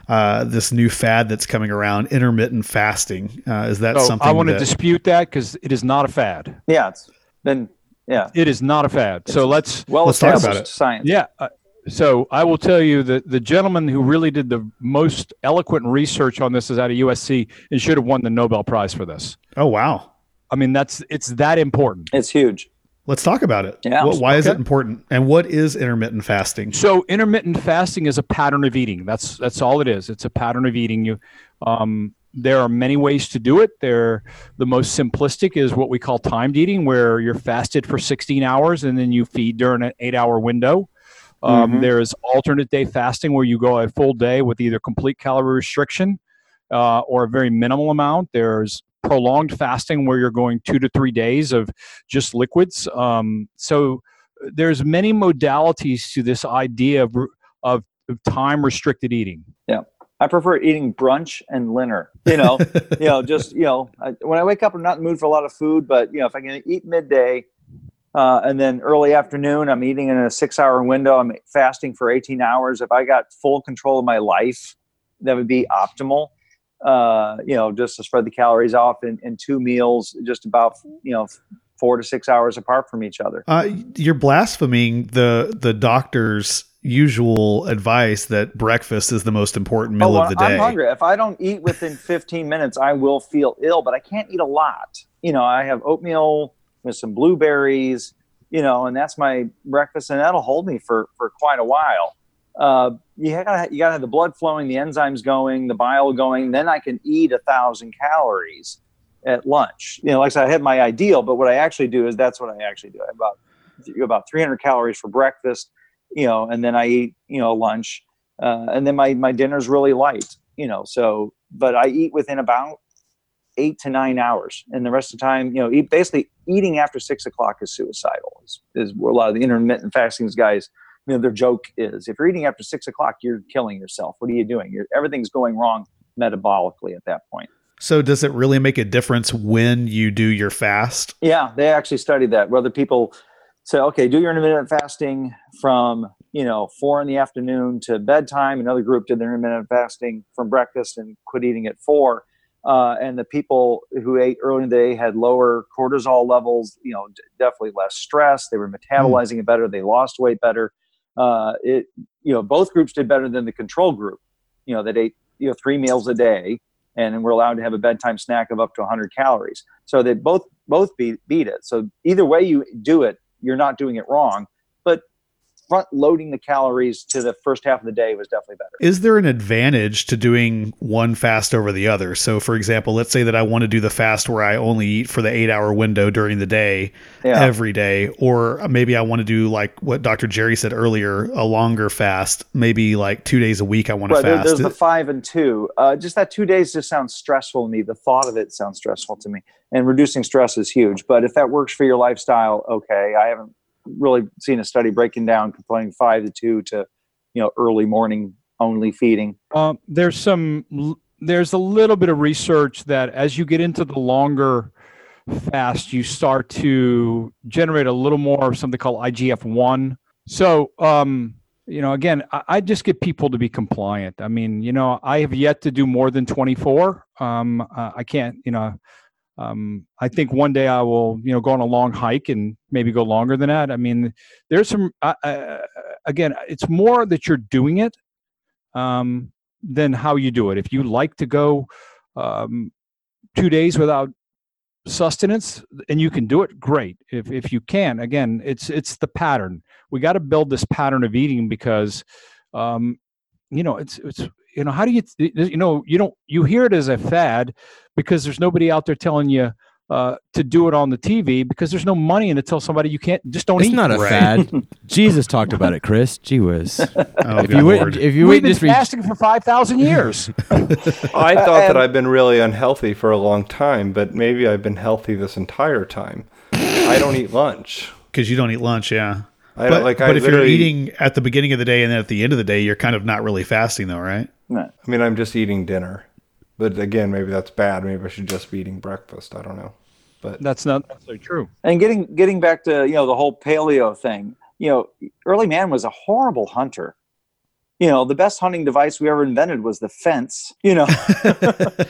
uh, this new fad that's coming around, intermittent fasting? Uh, is that so something I want to that, dispute that because it is not a fad. Yeah, it's been yeah It is not a fad. So let's well Let's talk about it. science. Yeah. Uh, so I will tell you that the gentleman who really did the most eloquent research on this is out of USC and should have won the Nobel Prize for this. Oh wow, I mean, that's it's that important. It's huge. let's talk about it. Yeah. What- why is it important, and what is intermittent fasting? So intermittent fasting is a pattern of eating. That's that's all it is. It's a pattern of eating. You, um, there are many ways to do it. There, the most simplistic is what we call timed eating, where you're fasted for 16 hours and then you feed during an eight-hour window. Um, Mhm. There is alternate day fasting, where you go a full day with either complete calorie restriction uh, or a very minimal amount. There's prolonged fasting, where you're going two to three days of just liquids. Um, so there's many modalities to this idea of of, of time restricted eating. Yeah. I prefer eating brunch and dinner. You know, you know, just you know, I, when I wake up, I'm not in the mood for a lot of food, but you know, if I can eat midday, uh, and then early afternoon, I'm eating in a six-hour window. I'm fasting for 18 hours. If I got full control of my life, that would be optimal. Uh, you know, just to spread the calories off in, in two meals, just about you know four to six hours apart from each other. Uh, you're blaspheming the the doctor's usual advice that breakfast is the most important meal Oh, of the day. I'm hungry. If I don't eat within 15 minutes, I will feel ill, but I can't eat a lot. You know, I have oatmeal with some blueberries, you know, and that's my breakfast, and that'll hold me for for quite a while. Uh, you gotta you gotta have the blood flowing, the enzymes going, the bile going. Then I can eat a thousand calories at lunch. You know, like I said, I have my ideal, but what I actually do is that's what I actually do. I about about 300 calories for breakfast, you know, and then I eat, you know, lunch, uh, and then my my dinner's really light, you know. So, but I eat within about eight to nine hours, and the rest of the time, you know, eat, basically eating after six o'clock is suicidal. Is, is where a lot of the intermittent fasting guys, you know, their joke is if you're eating after six o'clock, you're killing yourself. What are you doing? You're, everything's going wrong metabolically at that point. So does it really make a difference when you do your fast? Yeah, they actually studied that. Whether people say, okay, do your intermittent fasting from you know four in the afternoon to bedtime. Another group did their intermittent fasting from breakfast and quit eating at four. Uh, and the people who ate early in the day had lower cortisol levels. You know, d- definitely less stress. They were metabolizing it better. They lost weight better. Uh, it you know both groups did better than the control group. You know that ate you know three meals a day and we're allowed to have a bedtime snack of up to 100 calories. So they both both beat beat it. So either way you do it, you're not doing it wrong. Front loading the calories to the first half of the day was definitely better. Is there an advantage to doing one fast over the other? So, for example, let's say that I want to do the fast where I only eat for the eight hour window during the day Yeah. every day, or maybe I want to do like what Dr. Jerry said earlier, a longer fast, maybe like two days a week. I want to Right, there- fast. there's the five and two. Uh, just that two days just sounds stressful to me. The thought of it sounds stressful to me. And reducing stress is huge. But if that works for your lifestyle, okay. I haven't really seen a study breaking down comparing five to two to, you know, early morning only feeding. Um, there's some there's a little bit of research that as you get into the longer fast, you start to generate a little more of something called IGF one. So um, you know, again, I, I just get people to be compliant. I mean, you know, I have yet to do more than 24. Um, I can't, you know. Um, I think one day I will, you know, go on a long hike and maybe go longer than that. I mean, there's some. Again, it's more that you're doing it um, than how you do it. If you like to go um, two days without sustenance and you can do it, great. If if you can, again, it's it's the pattern. We got to build this pattern of eating because, um, you know, it's it's you know how do you you know you don't you hear it as a fad because there's nobody out there telling you. Uh, to do it on the TV because there's no money in it. Tell somebody you can't just don't eat. It's eat. not a Right. fad. Jesus talked about it, Chris. Gee whiz. oh, if you wait, if you We've wait, been just read. fasting for five thousand years. I thought that I've been really unhealthy for a long time, but maybe I've been healthy this entire time. I don't eat lunch. because you don't eat lunch, yeah. I but don't like. but I if you're eating at the beginning of the day and then at the end of the day, you're kind of not really fasting, though, right? No. I mean, I'm just eating dinner. But again, maybe that's bad. Maybe I should just be eating breakfast. I don't know. But That's not necessarily true. And getting getting back to you know the whole paleo thing. You know, early man was a horrible hunter. You know, the best hunting device we ever invented was the fence. You know,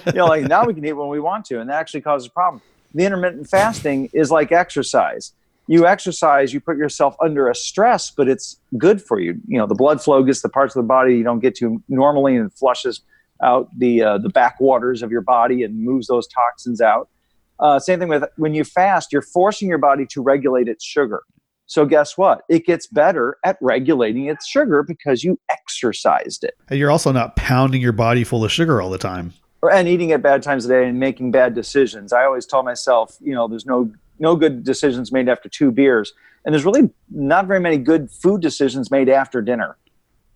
you know, like now we can eat when we want to, and that actually causes a problem. The intermittent fasting is like exercise. You exercise, you put yourself under a stress, but it's good for you. You know, the blood flow gets the parts of the body you don't get to normally, and flushes out the uh, the backwaters of your body and moves those toxins out. Uh, same thing with when you fast, you're forcing your body to regulate its sugar. So guess what? It gets better at regulating its sugar because you exercised it. And you're also not pounding your body full of sugar all the time. Or- and eating at bad times of day and making bad decisions. I always tell myself, you know, there's no no good decisions made after two beers, and there's really not very many good food decisions made after dinner.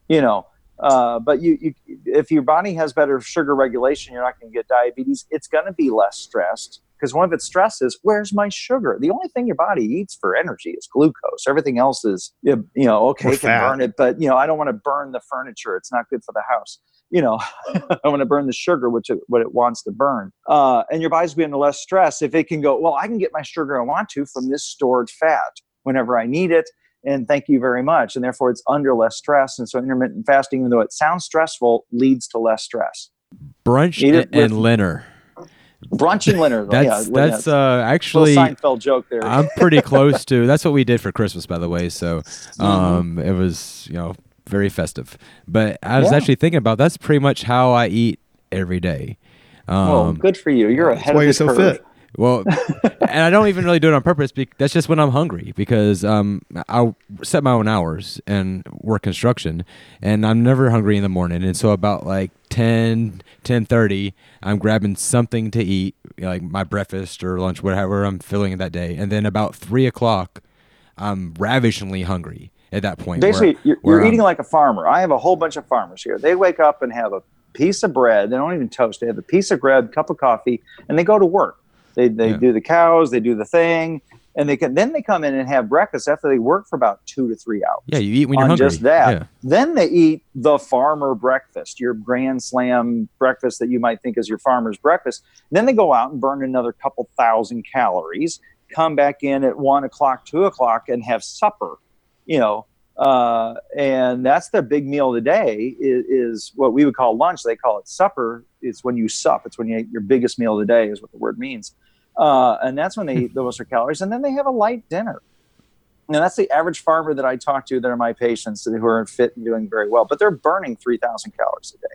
You know, uh, but you, you if your body has better sugar regulation, you're not going to get diabetes. It's going to be less stressed because one of its stress is where's my sugar? The only thing your body eats for energy is glucose. Everything else is you know okay, it can fat. burn it, but you know I don't want to burn the furniture. It's not good for the house. You know, I want to burn the sugar, which it, what it wants to burn. Uh, and your body's being less stress if it can go. Well, I can get my sugar I want to from this stored fat whenever I need it. And thank you very much. And therefore, it's under less stress. And so, intermittent fasting, even though it sounds stressful, leads to less stress. Brunch Eat it and, and Leonard. Brunch and dinner. That's yeah, that's uh, little actually Seinfeld joke there. I'm pretty close to. That's what we did for Christmas, by the way. So um, it was you know very festive. But I was Yeah. actually thinking about that's pretty much how I eat every day. Um, well, good for you. You're ahead why of you're the so curve. fit. Well, and I don't even really do it on purpose. Because that's just when I'm hungry because um, I set my own hours and work construction, and I'm never hungry in the morning. And so about like 10, 10.30, I'm grabbing something to eat, like my breakfast or lunch, whatever I'm feeling that day. And then about three o'clock, I'm ravishingly hungry at that point. where- Basically, you're, where you're eating like a farmer. I have a whole bunch of farmers here. They wake up and have a piece of bread. They don't even toast. They have a piece of bread, cup of coffee, and they go to work. They they Yeah. do the cows. They do the thing, and they can then they come in and have breakfast after they work for about two to three hours. yeah, you eat when you're on hungry. just that. Yeah. Then they eat the farmer breakfast, your grand slam breakfast that you might think is your farmer's breakfast. Then they go out and burn another couple thousand calories, come back in at one o'clock, two o'clock, and have supper. You know, uh, and that's their big meal of the day is, is what we would call lunch. They call it supper. It's when you sup. It's when you eat your biggest meal of the day is what the word means. Uh, and that's when they eat the most calories. And then they have a light dinner. Now that's the average farmer that I talk to that are my patients who are fit and doing very well, but they're burning 3,000 calories a day.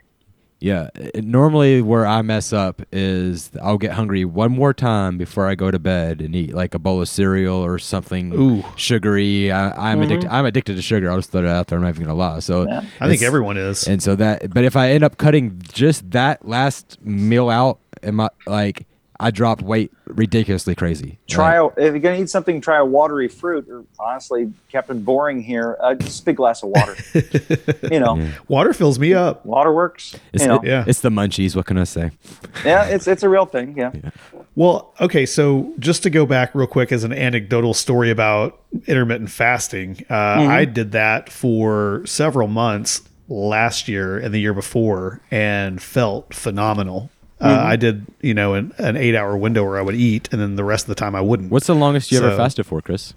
Yeah, it- normally where I mess up is I'll get hungry one more time before I go to bed and eat like a bowl of cereal or something Ooh. sugary. I, I'm addicted. I'm addicted to sugar. I'll just throw it out there. I'm not even gonna lie. So Yeah. I think everyone is. And so that, but if I end up cutting just that last meal out, am I like I dropped weight ridiculously crazy. Try Like, a, if you're going to eat something, try a watery fruit. Or honestly, Captain Boring here, uh, just a big glass of water. you know, Water fills me up. water works. it's, you know, it- Yeah. it's the munchies. What can I say? yeah, it's it's a real thing. Yeah. Well, okay, so just to go back real quick as an anecdotal story about intermittent fasting, uh, I did that for several months last year and the year before and felt phenomenal. Uh, I did, you know, an, an eight hour window where I would eat and then the rest of the time I wouldn't. What's the longest you ever fasted for, Chris?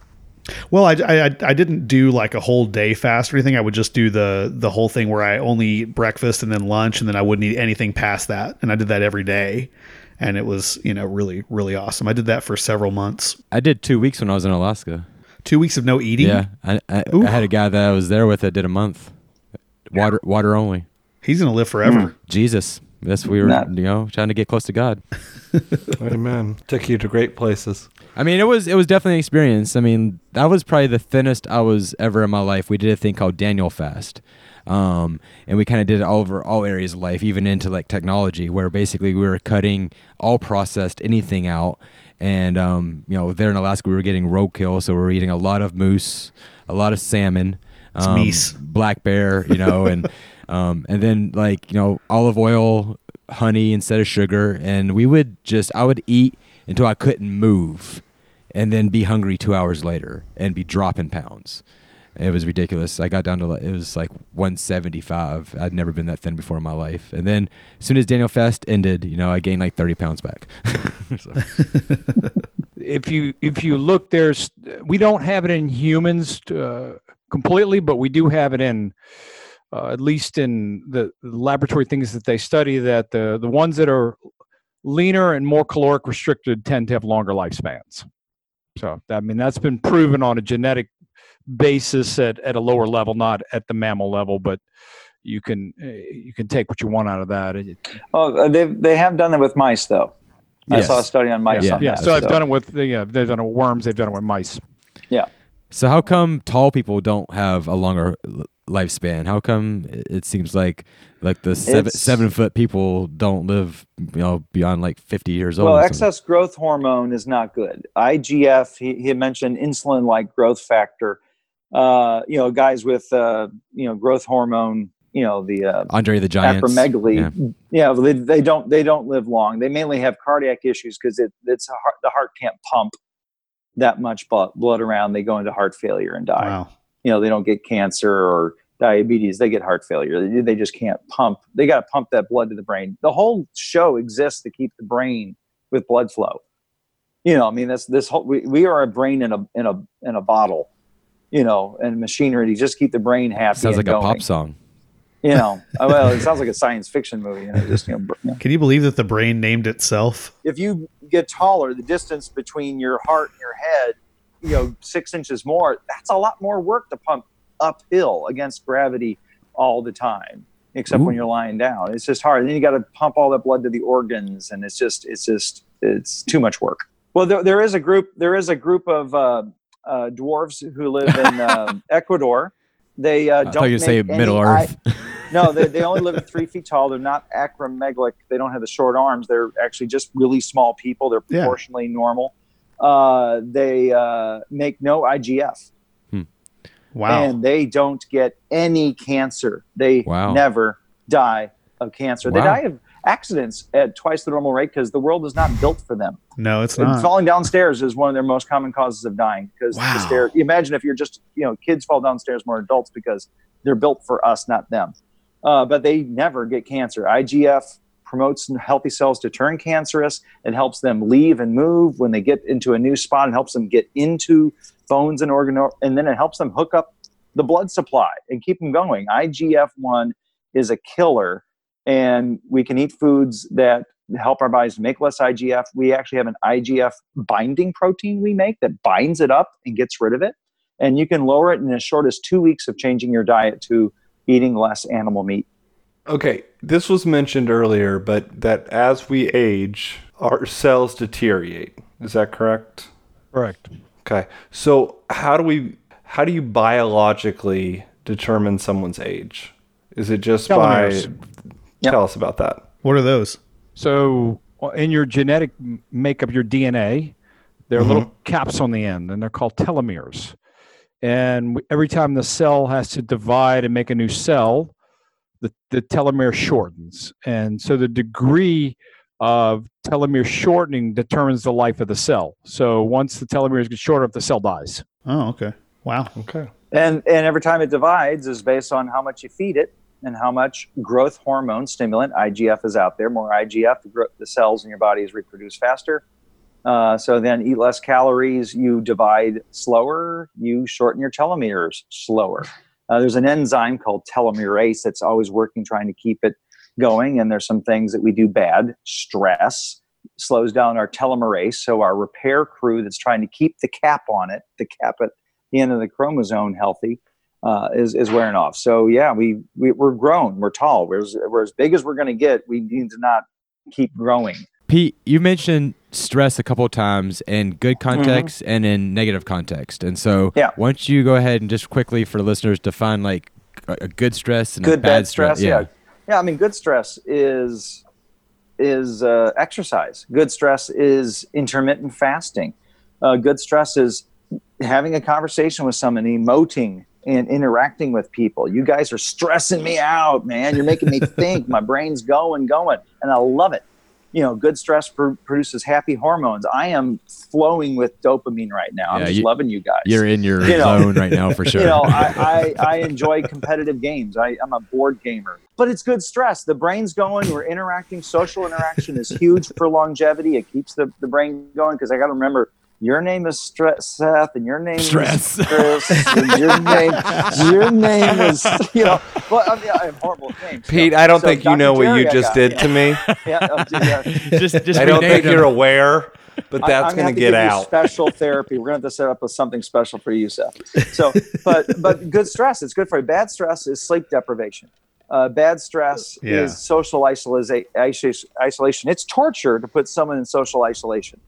Well, I, I, I didn't do like a whole day fast or anything. I would just do the the whole thing where I only eat breakfast and then lunch, and then I wouldn't eat anything past that. And I did that every day, and it was you know really really awesome. I did that for several months. I did two weeks when I was in Alaska. Two weeks of no eating. Yeah, I, I, I had a guy that I was there with that did a month, water water only. He's gonna live forever. Jesus, that's we were Not- you know trying to get close to God. Amen. Took you to great places. I mean, it was it was definitely an experience. I mean, that was probably the thinnest I was ever in my life. We did a thing called Daniel Fast, um, and we kind of did it all over all areas of life, even into like technology, where basically we were cutting all processed anything out. And um, you know, there in Alaska, we were getting roadkill, so we were eating a lot of moose, a lot of salmon, It's um, meese. black bear, you know, and um, and then like you know olive oil, honey instead of sugar, and we would just I would eat until I couldn't move, and then be hungry two hours later and be dropping pounds. It was ridiculous. I got down to like- it was like 175. I'd never been that thin before in my life. And then as soon as Daniel Fast ended, you know, I gained like 30 pounds back. If you if you look there's we don't have it in humans uh, completely but we do have it in uh, at least in the, laboratory things that they study that the the ones that are leaner and more caloric restricted tend to have longer lifespans so i mean that's been proven on a genetic basis at, at a lower level not at the mammal level but you can uh, you can take what you want out of that Oh, uh, they they have done that with mice though. I saw a study on mice. Yeah. on yeah that, so i've done it with the yeah they've done it with worms they've done it with mice So how come tall people don't have a longer lifespan? How come it seems like like the seven It's- seven foot people don't live you know beyond like fifty years old? Well, excess growth hormone is not good. IGF, he, he mentioned insulin like growth factor. Uh, you know, guys with, uh, you know, growth hormone you know the uh, Andre the Giant. acromegaly. Yeah. Yeah, they, they don't they don't live long. They mainly have cardiac issues because it, it's the heart can't pump that much blood, blood around. They go into heart failure and die. Wow. You know, they don't get cancer or diabetes. They get heart failure. They, just can't pump. They got to pump that blood to the brain. The whole show exists to keep the brain with blood flow. You know, I mean, that's this whole. We, we are a brain in a in a in a bottle. You know, and machinery to just keep the brain happy. Sounds like a pop song. You know uh, well it sounds like a science fiction movie you know just you know, you know. Can you believe that the brain named itself? if you get taller the distance between your heart and your head you know six inches more that's a lot more work to pump uphill against gravity all the time except when you're lying down it's just hard and then you got to pump all that blood to the organs and it's just it's just it's too much work well there, there is a group there is a group of uh, uh, dwarves who live in um ecuador they uh, don't thought you say any Middle eye- Earth. no, they, they only live at three feet tall. They're not acromegalic. They don't have the short arms. They're actually just really small people. They're Yeah. proportionally normal. Uh, they uh, make no IGF, Wow. and they don't get any cancer. They Wow. never die of cancer. They die of accidents at twice the normal rate because the world is not built for them. no, it's And not. falling downstairs is one of their most common causes of dying because Wow. the stair. Imagine if you're just you know kids fall downstairs more adults because they're built for us, not them. Uh, but they never get cancer. IGF promotes healthy cells to turn cancerous. It helps them leave and move when they get into a new spot and helps them get into bones and organ, and then it helps them hook up the blood supply and keep them going. IGF one is a killer, and we can eat foods that help our bodies make less IGF. We actually have an IGF binding protein we make that binds it up and gets rid of it. And you can lower it in as short as two weeks of changing your diet to eating less animal meat. Okay, this was mentioned earlier, but that as we age, our cells deteriorate. Is that correct? Correct. Okay. So how do we how do you biologically determine someone's age? Is it just Telomeres. by Yep. tell us about that? what are those? So in your genetic m- makeup, your DNA, there are mm-hmm. little caps on the end, and they're called telomeres. And every time the cell has to divide and make a new cell, the, the telomere shortens. And so the degree of telomere shortening determines the life of the cell. So once the telomeres get shorter, the cell dies. Oh, okay. Wow. Okay. And and every time it divides is based on how much you feed it and how much growth hormone stimulant IGF is out there. More IGF, the, gro- the cells in your body is reproduce faster. Uh, so then eat less calories, you divide slower, you shorten your telomeres slower. Uh, there's an enzyme called telomerase that's always working trying to keep it going. And there's some things that we do bad. Stress slows down our telomerase. So our repair crew that's trying to keep the cap on it, the cap at the end of the chromosome healthy, uh, is, is wearing off. So yeah, we, we we're grown, we're tall, we're as, we're as big as we're going to get. We need to not keep growing. Pete, you mentioned stress a couple of times in good context and in negative context. And so, Mm-hmm. Yeah. why don't you go ahead and just quickly for listeners define like a, good stress and a good bad, bad stress yeah. yeah i mean good stress is is uh, exercise good stress is intermittent fasting uh, good stress is having a conversation with someone emoting and interacting with people you guys are stressing me out man you're making me think my brain's going going and i love it you know good stress pr- produces happy hormones i am flowing with dopamine right now i'm just you- loving you guys You're in your You know. zone right now for sure. you know, I, I, I enjoy competitive games. I, I'm a board gamer, but it's good stress. The brain's going. We're interacting. Social interaction is huge for longevity. It keeps the, the brain going because I got to remember your name is Stre- Seth and your name Stress. is Chris and your name your name is you know. Well, I mean, I have horrible names. Pete, know. I don't So think you Dr. know what Jerry you I just got, did yeah. to me. Yeah, yeah. just, just I don't think rename you're aware, but that's going to get give you out. Special therapy. We're going to have to set up with something special for you, Seth. So, but but good stress. It's good for you. Bad stress is sleep deprivation. Uh, bad stress Yeah. is social isolaza- iso- isolation. It's torture to put someone in social isolation.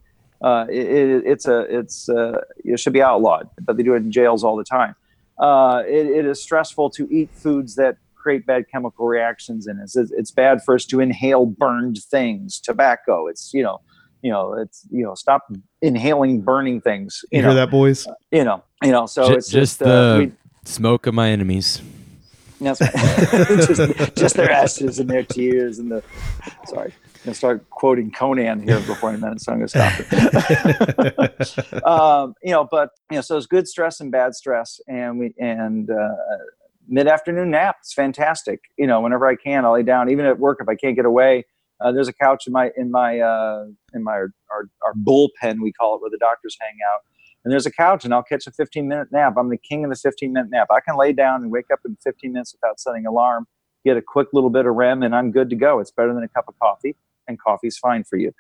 Uh, it, it, it's a it's uh, it should be outlawed, but they do it in jails all the time. Uh, it, it is stressful to eat foods that create bad chemical reactions in us. It's, it's bad for us to inhale burned things, tobacco. It's you know, you know, it's you know, stop inhaling burning things. You You, hear know, that, boys? you know, you know. So Ju- it's just just, uh, the we, smoke of my enemies. That's right. just, just their ashes and their tears and the. Sorry, I'm gonna start quoting Conan here before a minute, so I'm gonna stop it. um, you know, but you know, so it's good stress and bad stress, and we and uh, mid afternoon nap. It's fantastic. You know, whenever I can, I'll lay down. Even at work, if I can't get away, uh, there's a couch in my in my uh, in my our, our bullpen we call it, where the doctors hang out and there's a couch and I'll catch a 15 minute nap. I'm the king of the 15 minute nap. I can lay down and wake up in 15 minutes without setting alarm, get a quick little bit of REM, and I'm good to go. It's better than a cup of coffee, and coffee's fine for you.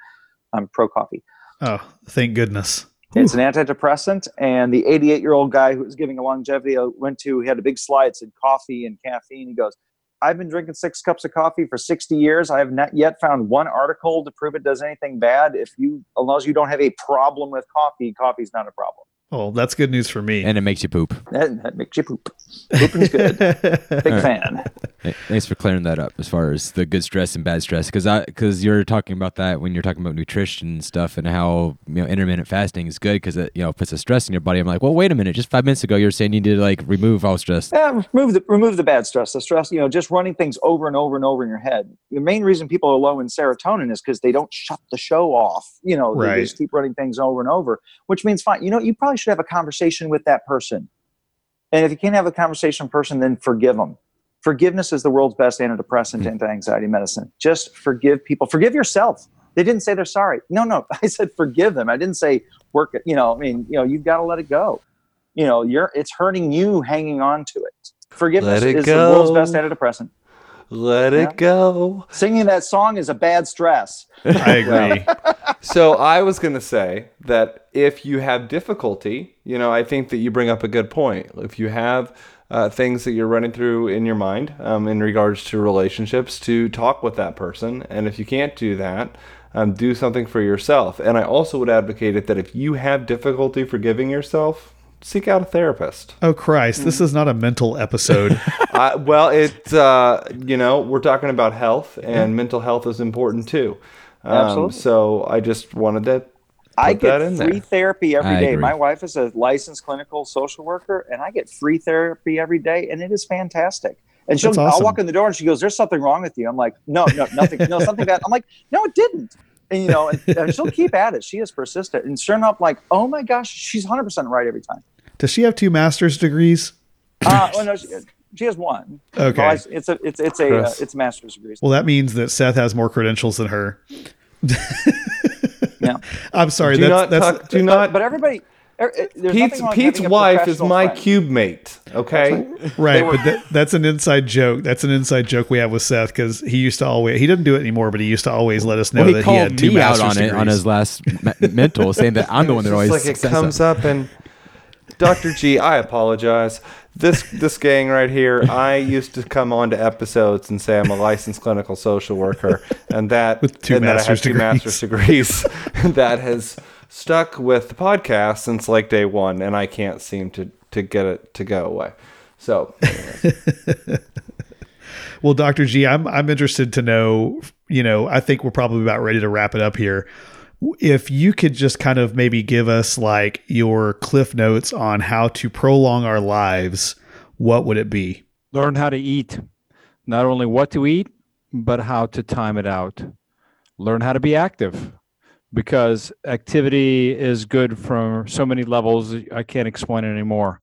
I'm pro coffee. Oh, thank goodness. It's an antidepressant, and the 88 year old guy who was giving a longevity I went to, he had a big slide said coffee and caffeine. He goes, I've been drinking six cups of coffee for 60 years. I have not yet found one article to prove it does anything bad. If you, as long as you don't have a problem with coffee, coffee's not a problem. Oh, that's good news for me. And it makes you poop. That, that makes you poop. Pooping's good. Big fan. Hey, Thanks for clearing that up as far as the good stress and bad stress, because I because you're talking about that when you're talking about nutrition and stuff and how you know intermittent fasting is good because it you know puts a stress in your body. I'm like, well, wait a minute, just five minutes ago you were saying you need to like remove all stress. Yeah, remove the remove the bad stress. The stress, you know, just running things over and over and over in your head. The main reason people are low in serotonin is because they don't shut the show off. You know, they just keep running things over and over, which means fine. You know, you probably should have a conversation with that person. And if you can't have a conversation with a person, then forgive them. Forgiveness is the world's best antidepressant, hmm. anti-anxiety medicine. Just forgive people. Forgive yourself. They didn't say they're sorry. No, no. I said forgive them. I didn't say work it. You know, I mean, you know, you've got to let it go. You know, you're it's hurting you hanging on to it. Forgiveness Let it is the world's best antidepressant. Let Yeah. it go. Singing that song is a bad stress. I agree. So I was going to say that if you have difficulty, you know, I think that you bring up a good point. If you have uh, things that you're running through in your mind um, in regards to relationships, to talk with that person. And if you can't do that, um, do something for yourself. And I also would advocate it that if you have difficulty forgiving yourself, seek out a therapist. Oh Christ, this is not a mental episode. uh, well, it's uh, you know we're talking about health, and mental health is important too. Um, Absolutely. So I just wanted to put I get free there. therapy every I day. agree. My wife is a licensed clinical social worker, and I get free therapy every day, and it is fantastic. And she'll, That's I'll walk in the door, and she goes, "There's something wrong with you." I'm like, "No, no, nothing, no, something bad." I'm like, "No, it didn't." And you know, and, and she'll keep at it. She is persistent, and sure enough, like, oh my gosh, she's 100 percent right every time. Does she have two master's degrees? Uh, well, no, she, she has one. Okay. Well, it's, it's a it's it's a uh, it's a master's degree. Well, that means that Seth has more credentials than her. Yeah. I'm sorry. do that's not that's talk, do not. But everybody, er, er, there's Pete's nothing wrong with Pete's wife is my friend. cube mate. Okay. right. were- But that, that's an inside joke. That's an inside joke we have with Seth because he used to always he doesn't do it anymore, but he used to always let us know well, he that he had two me out master's on it degrees. on his last mental, saying that I'm the one that It's always like it comes that. up and Dr. G, I apologize. This this gang right here, I used to come on to episodes and say I'm a licensed clinical social worker, and that With two and that I master's have two degrees. master's degrees. that has stuck with the podcast since like day one, and I can't seem to to get it to go away. So Well, Dr. G, I'm I'm interested to know, you know, I think we're probably about ready to wrap it up here. If you could just kind of maybe give us like your cliff notes on how to prolong our lives, what would it be? learn how to eat. Not only what to eat but how to time it out. Learn how to be active because activity is good from so many levels i can't explain it anymore.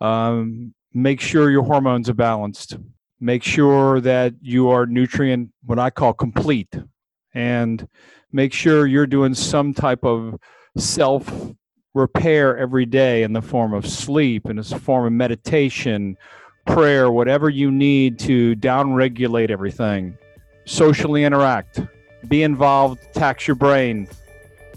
Um, make sure your hormones are balanced. Make sure that you are nutrient what i call complete. And make sure you're doing some type of self repair every day in the form of sleep in a form of meditation prayer, whatever you need to downregulate everything, socially interact, be involved, tax your brain,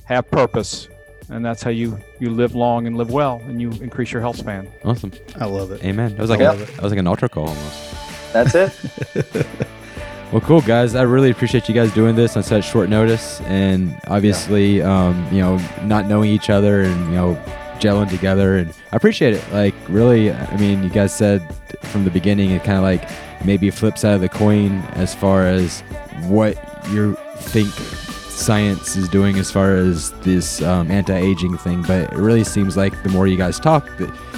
have purpose. And that's how you, you live long and live well and you increase your health span. Awesome. I love it. Amen. That was like I a, love that was like an ultra call almost. That's it. Well, cool guys. I really appreciate you guys doing this on such short notice, and obviously, um, you know, not knowing each other and you know, gelling together, and I appreciate it. Like, really, I mean, you guys said from the beginning, it kind of like maybe flips out of the coin as far as what you think science is doing as far as this um, anti-aging thing, but it really seems like the more you guys talk,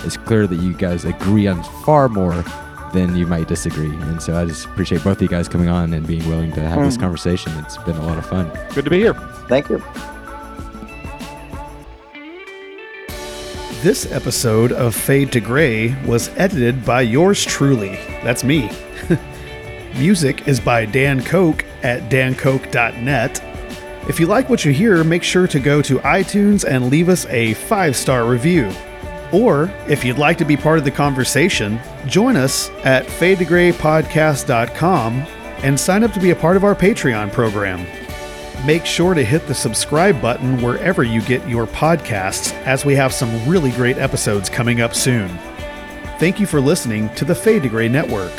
it's clear that you guys agree on far more then you might disagree. And so I just appreciate both of you guys coming on and being willing to have this hmm. conversation. It's been a lot of fun. Good to be here. Thank you. This episode of Fade to Gray was edited by yours truly. That's me. Music is by Dan Koch at dankoch.net. If you like what you hear, make sure to go to iTunes and leave us a five star review. Or, if you'd like to be part of the conversation, join us at fadetograypodcast.com and sign up to be a part of our Patreon program. Make sure to hit the subscribe button wherever you get your podcasts, as we have some really great episodes coming up soon. Thank you for listening to the Fade to Gray Network.